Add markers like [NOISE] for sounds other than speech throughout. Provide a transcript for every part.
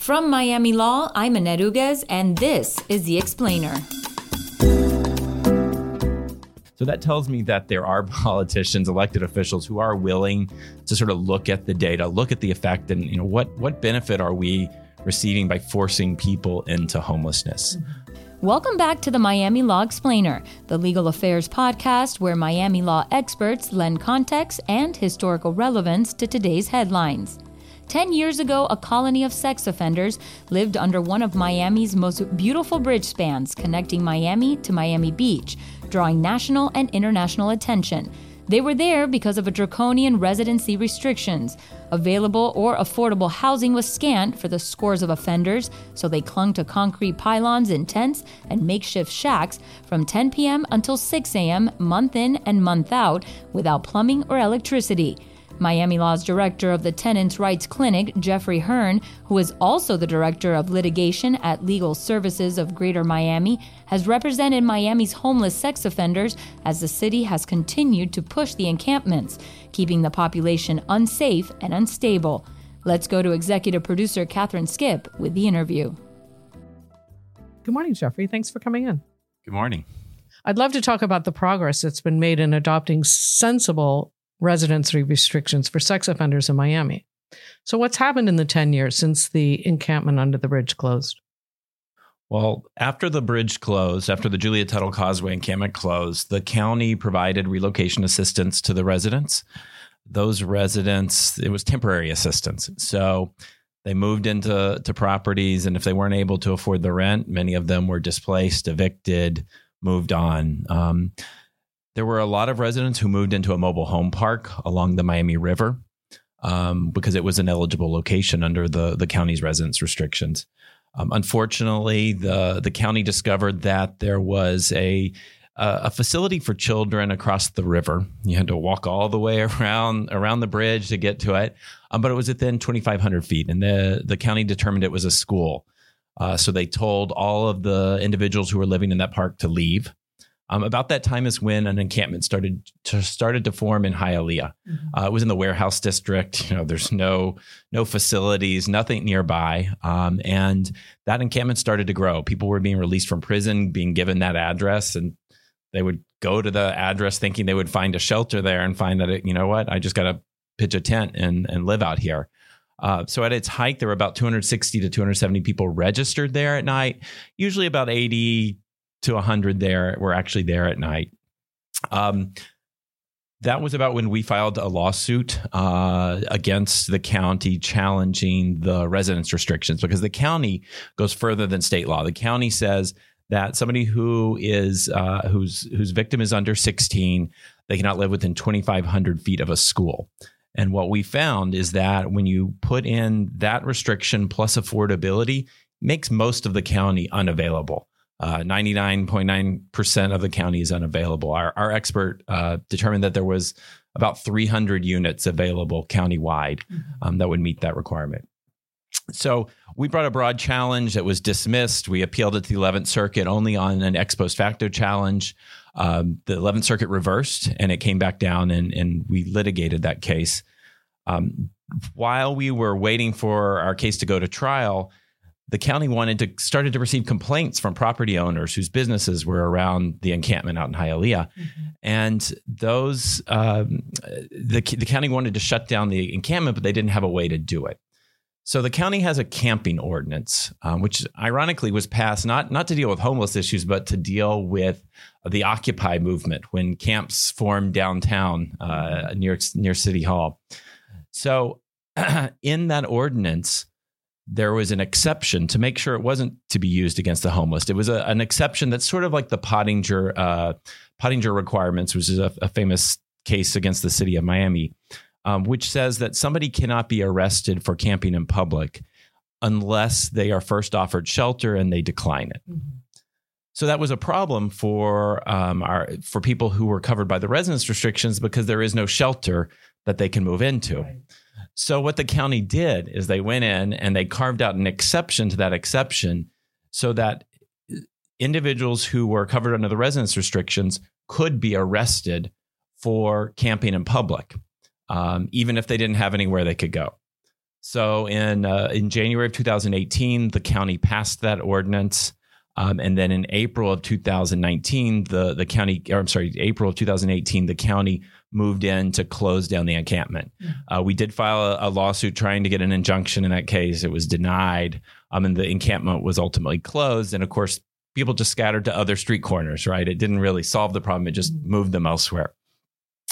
From Miami Law, I'm Annette Uguez, and this is The Explainer. So that tells me that there are [LAUGHS] politicians, elected officials who are willing to sort of look at the data, look at the effect, and you know what what benefit are we receiving by forcing people into homelessness. Welcome back to the Miami Law Explainer, the legal affairs podcast where Miami law experts lend context and historical relevance to today's headlines. Ten years ago, a colony of sex offenders lived under one of Miami's most beautiful bridge spans connecting Miami to Miami Beach, drawing national and international attention. They were there because of a draconian residency restrictions. Available or affordable housing was scant for the scores of offenders, so they clung to concrete pylons in tents and makeshift shacks from 10 p.m. until 6 a.m., month in and month out, without plumbing or electricity. Miami Law's director of the Tenants' Rights Clinic, Jeffrey Hearne, who is also the director of litigation at Legal Services of Greater Miami, has represented Miami's homeless sex offenders as the city has continued to push the encampments, keeping the population unsafe and unstable. Let's go to executive producer Catherine Skipp with the interview. Good morning, Jeffrey. Thanks for coming in. Good morning. I'd love to talk about the progress that's been made in adopting sensible residency restrictions for sex offenders in Miami. So, what's happened in the 10 years since the encampment under the bridge closed? Well, after the bridge closed, after the Julia Tuttle Causeway encampment closed, the county provided relocation assistance to the residents. Those residents, it was temporary assistance. So they moved into to properties, and if they weren't able to afford the rent, many of them were displaced, evicted, moved on. Um, there were a lot of residents who moved into a mobile home park along the Miami River um, because it was an eligible location under the, the county's residence restrictions. Um, unfortunately, the, the county discovered that there was a a facility for children across the river. You had to walk all the way [LAUGHS] around around the bridge to get to it, um, but it was within 2,500 feet, and the the county determined it was a school. Uh, so they told all of the individuals who were living in that park to leave. Um, about that time is when an encampment started to, started to form in Hialeah. Mm-hmm. Uh, it was in the warehouse district. You know, there's no no facilities, nothing nearby, um, and that encampment started to grow. People were being released from prison, being given that address, and they would go to the address thinking they would find a shelter there, and find that it, you know what, I just got to pitch a tent and and live out here. Uh, so at its height, there were about 260 to 270 people registered there at night. Usually about 80 to 100 there were actually there at night. Um, that was about when we filed a lawsuit uh, against the county challenging the residence restrictions because the county goes further than state law. The county says that somebody who is uh, whose whose victim is under 16, they cannot live within 2,500 feet of a school. And what we found is that when you put in that restriction plus affordability, makes most of the county unavailable. 99.9% uh, of the county is unavailable. Our, our expert uh, determined that there was about 300 units available countywide mm-hmm. um, that would meet that requirement. So we brought a broad challenge that was dismissed. We appealed it to the 11th Circuit only on an ex post facto challenge. Um, the 11th Circuit reversed and it came back down, and, and we litigated that case. Um, while we were waiting for our case to go to trial, the county wanted to started to receive complaints from property owners whose businesses were around the encampment out in Hialeah, mm-hmm. and those um, the the county wanted to shut down the encampment, but they didn't have a way to do it. So the county has a camping ordinance, um, which ironically was passed not not to deal with homeless issues, but to deal with the Occupy movement when camps formed downtown uh, near near City Hall. So [CLEARS THROAT] in that ordinance there was an exception to make sure it wasn't to be used against the homeless. It was a, an exception that's sort of like the Pottinger uh, Pottinger requirements, which is a, a, famous case against the city of Miami, um, which says that somebody cannot be arrested for camping in public unless they are first offered shelter and they decline it. Mm-hmm. So that was a problem for um, our for people who were covered by the residence restrictions because there is no shelter that they can move into. Right. So what the county did is they went in and they carved out an exception to that exception so that individuals who were covered under the residence restrictions could be arrested for camping in public, um, even if they didn't have anywhere they could go. So in uh, in January of 2018, the county passed that ordinance. Um, and then in April of 2019, the the county, or I'm sorry, April of 2018, the county moved in to close down the encampment. Uh, we did file a, a, lawsuit trying to get an injunction in that case. It was denied, um, and the encampment was ultimately closed. And of course, people just scattered to other street corners. Right? It didn't really solve the problem; it just moved them elsewhere.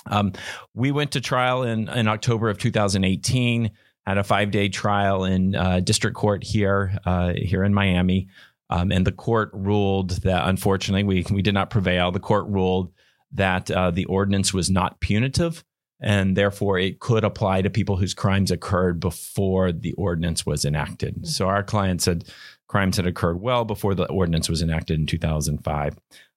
Um, we went to trial in in October of 2018. Had a five day trial in uh, district court here uh, here in Miami. Um, and the court ruled that, unfortunately, we we did not prevail. The court ruled that uh, the ordinance was not punitive, and therefore it could apply to people whose crimes occurred before the ordinance was enacted. Mm-hmm. So our client said crimes had occurred well before the ordinance was enacted in 2005.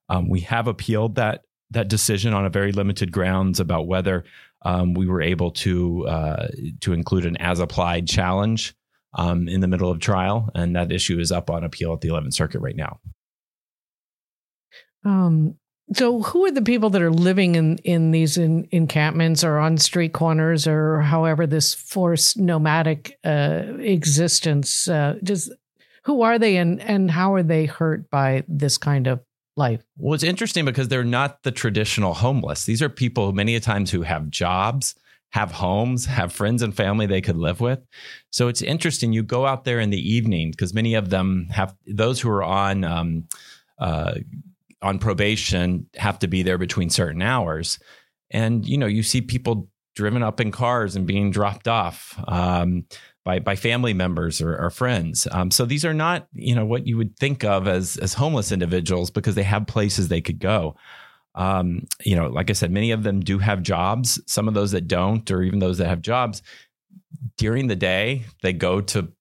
Um, we have appealed that that decision on a very limited grounds about whether um, we were able to uh, to include an as applied challenge um, in the middle of trial, and that issue is up on appeal at the 11th Circuit right now. Um, so, who are the people that are living in in these in, encampments or on street corners or however this forced nomadic uh, existence? Uh, just who are they, and and how are they hurt by this kind of life? Well, it's interesting because they're not the traditional homeless. These are people many a times who have jobs have homes, [LAUGHS] have friends and family they could live with. So it's interesting. You go out there in the evening because many of them have those who are on um, uh, on probation have to be there between certain hours, and you know you see people driven up in cars and being dropped off. Um, by by family members or, or friends. Um, so these are not you know what you would think of as as homeless individuals because they have places they could go um, you know, like I said, many of them do have jobs. Some of those that don't, or even those that have jobs, during the day, they go to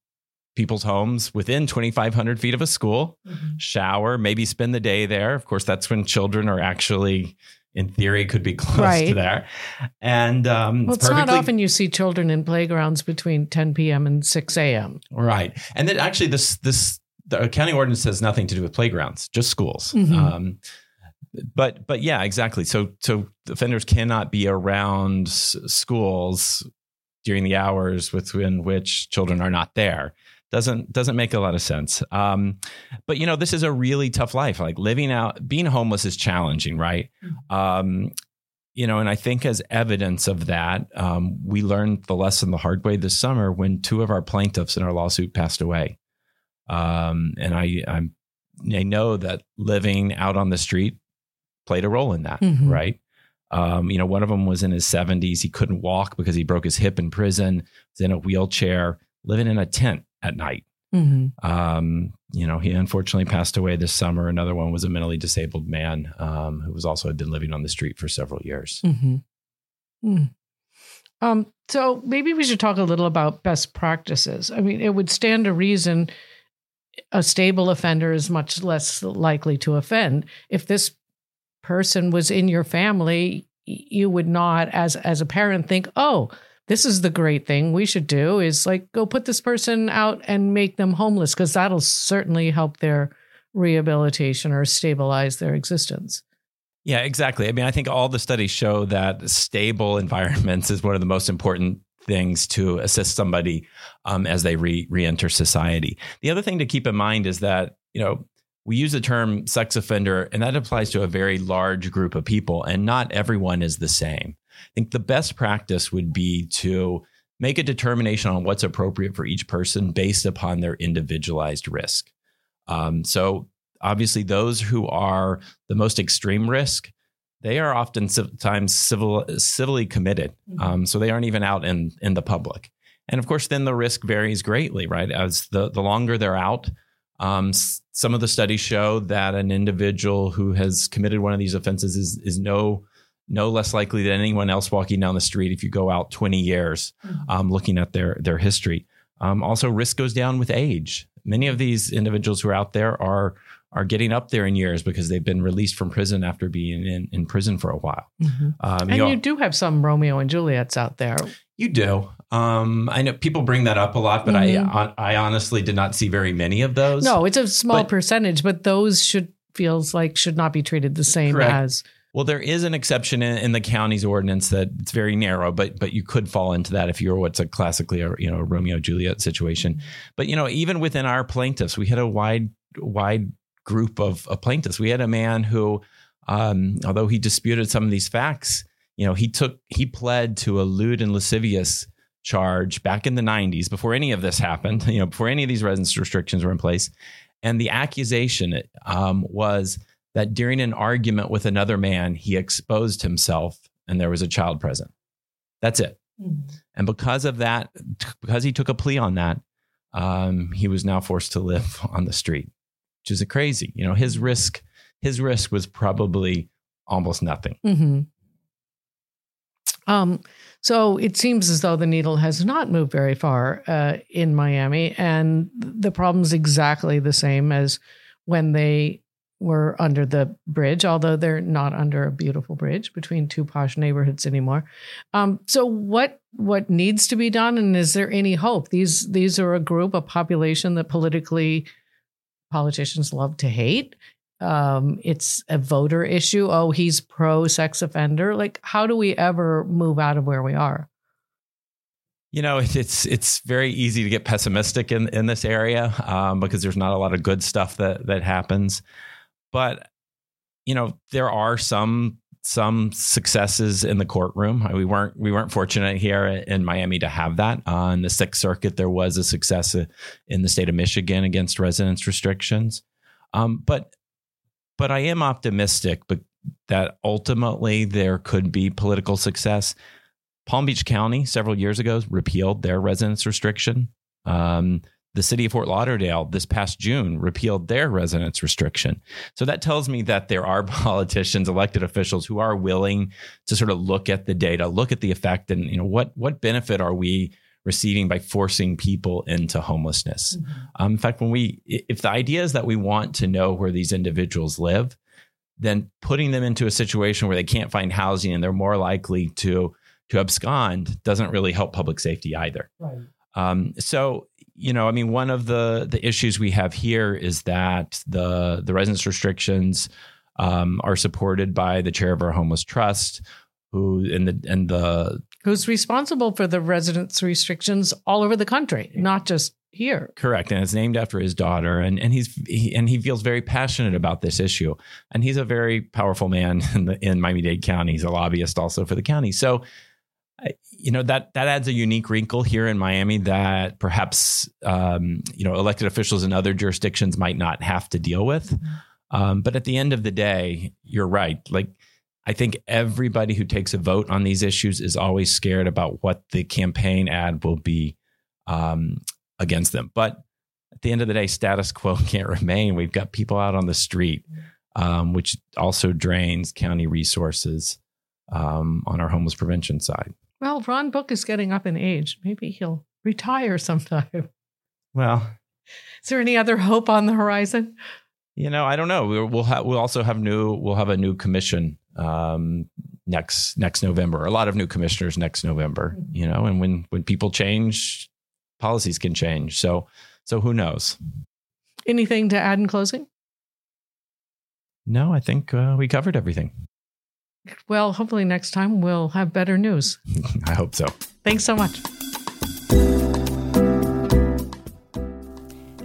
people's homes within 2,500 feet of a school, mm-hmm. shower, maybe spend the day there. Of course, that's when children are actually in theory could be [LAUGHS] close right. to there. And um, well, it's, it's not often you see children in playgrounds between 10 p.m. and 6 a.m. Right. And then actually this this the county ordinance has nothing to do with playgrounds, just schools. Mm-hmm. Um, but but yeah, exactly. So so offenders cannot be around schools during the hours within which children are not there. Doesn't doesn't make a lot of sense. Um, but you know, this is a really tough life. Like living out, being homeless is challenging, right? Mm-hmm. Um, you know, and I think as evidence of that, um, we learned the lesson the hard way this summer when two of our plaintiffs in our lawsuit passed away. Um, and I, I'm, I know that living out on the street played a role in that, mm-hmm. right? Um, you know, one of them was in his 70s. He couldn't walk because he broke his hip in prison. Was in a wheelchair, living in a tent at night. Mm-hmm. Um, you know, he unfortunately passed away this summer. Another one was a mentally disabled man um, who was also had been living on the street for several years. Mm-hmm. Mm. Um, so maybe we should talk a little about best practices. I mean, it would stand to reason a stable offender is much less likely to offend. If this person was in your family, you would not, as as a parent, think, "Oh, this is the great thing we should do is like go put this person out and make them homeless because that'll certainly help their rehabilitation or stabilize their existence." Yeah, exactly. I mean, I think all the studies show that stable environments is one of the most important things to assist somebody um, as they re enter society. The other thing to keep in mind is that you know we use the term sex offender, and that applies to a very large group of people, and not everyone is the same. I think the best practice would be to make a determination on what's appropriate for each person based upon their individualized risk. Um, so, obviously, those who are the most extreme risk, they are oftentimes civil, civilly committed. Mm-hmm. Um, so they aren't even out in in the public. And of course, then the risk varies greatly, right? As the the longer they're out, um, some of the studies show that an individual who has committed one of these offenses is is no no less likely than anyone else walking down the street if you go out 20 years mm-hmm. um, looking at their their history. Um, also, risk goes down with age. Many of these individuals who are out there are are getting up there in years because they've been released from prison after being in, in prison for a while. Mm-hmm. Um, and you, you, do have some Romeo and Juliet's out there. You do. Um, I know people bring that up a lot, but mm-hmm. I I honestly did not see very many of those. No, it's a small but, percentage, but those should feels like should not be treated the same correct. as Well, there is an exception in, in, the county's ordinance that it's very narrow, but but you could fall into that if you're what's a classically a you know Romeo Juliet situation. Mm-hmm. But you know, even within our plaintiffs, we had a wide wide group of, of plaintiffs. We had a man who, um, although he disputed some of these facts, you know, he took he pled to a lewd and lascivious charge back in the 90s before any of this happened. [LAUGHS] You know, before any of these residence restrictions were in place, and the accusation um, was that during an argument with another man, he exposed himself and there was a child present. That's it. Mm-hmm. And because of that, because he took a plea on that, um, he was now forced to live [LAUGHS] on the street, which is a crazy. You know, his risk, his risk was probably almost nothing. Mm-hmm. Um, so it seems as though the needle has not moved very far uh, in Miami, and the problem's exactly the same as when they were under the bridge, although they're not under a beautiful bridge between two posh neighborhoods anymore. Um, so what what needs to be done, and is there any hope? These these are a group, a population that politically politicians love to hate. Um, it's a voter issue. Oh, he's pro sex offender. Like, how do we ever move out of where we are? You know, it's it's very easy to get pessimistic in in this area um, because there's not a lot of good stuff that that happens. But you know, there are some some successes in the courtroom. We weren't we weren't fortunate here in Miami to have that. On the Sixth Circuit, there was a success in the state of Michigan against residence restrictions. Um, but but I am optimistic, but that ultimately there could be political success. Palm Beach County several years ago repealed their residence restriction. Um, the city of Fort Lauderdale this past June repealed their residence restriction. So that tells me that there are [LAUGHS] politicians, elected officials who are willing to sort of look at the data, look at the effect and you know what what benefit are we receiving by forcing people into homelessness. Mm-hmm. Um, in fact, when we if the idea is that we want to know where these individuals live, then putting them into a situation where they can't find housing and they're more likely to to abscond doesn't really help public safety either. Right. Um, so you know, I mean, one of the the issues we have here is that the the residence restrictions um, are supported by the chair of our homeless trust, who and the and the who's responsible for the residence restrictions all over the country, not just here. Correct, and it's named after his daughter, and and he's he, and he feels very passionate about this issue, and he's a very powerful man [LAUGHS] in, the, in Miami Dade County. He's a lobbyist also for the county, so you know that that adds a unique wrinkle here in Miami that perhaps um, you know elected officials in other jurisdictions might not have to deal with. Mm-hmm. Um, but at the end of the day, you're right. Like I think everybody who takes a vote on these issues is always scared about what the campaign ad will be um, against them. But at the end of the day, status quo [LAUGHS] can't remain. We've got people out on the street, um, which also drains county resources um, on our homeless prevention side. Well, Ron Book is getting up in age. Maybe he'll retire sometime. [LAUGHS] Well, is there any other hope on the horizon? You know, I don't know. We'll we'll, ha- we'll also have new we'll have a new commission um, next next November. A lot of new commissioners next November. You know, and when when people change, policies can change. So so who knows? Anything to add in closing? No, I think uh, we covered everything. Well, hopefully next time we'll have better news. [LAUGHS] I hope so. Thanks so much.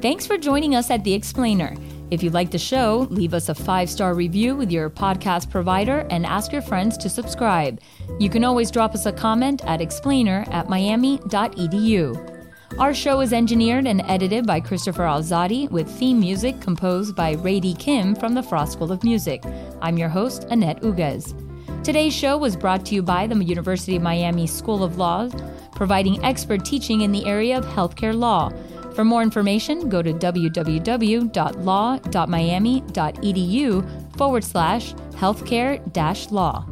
Thanks for joining us at The Explainer. If you like the show, leave us a five star review with your podcast provider and ask your friends to subscribe. You can always drop us a comment at explainer at miami.edu. Our show is engineered and edited by Christopher Alzadi with theme music composed by Ray Kim from the Frost School of Music. I'm your host, Annette Uguez. Today's show was brought to you by the University of Miami School of Law, providing expert teaching in the area of healthcare law. For more information, go to www.law.miami.edu forward slash healthcare dash law.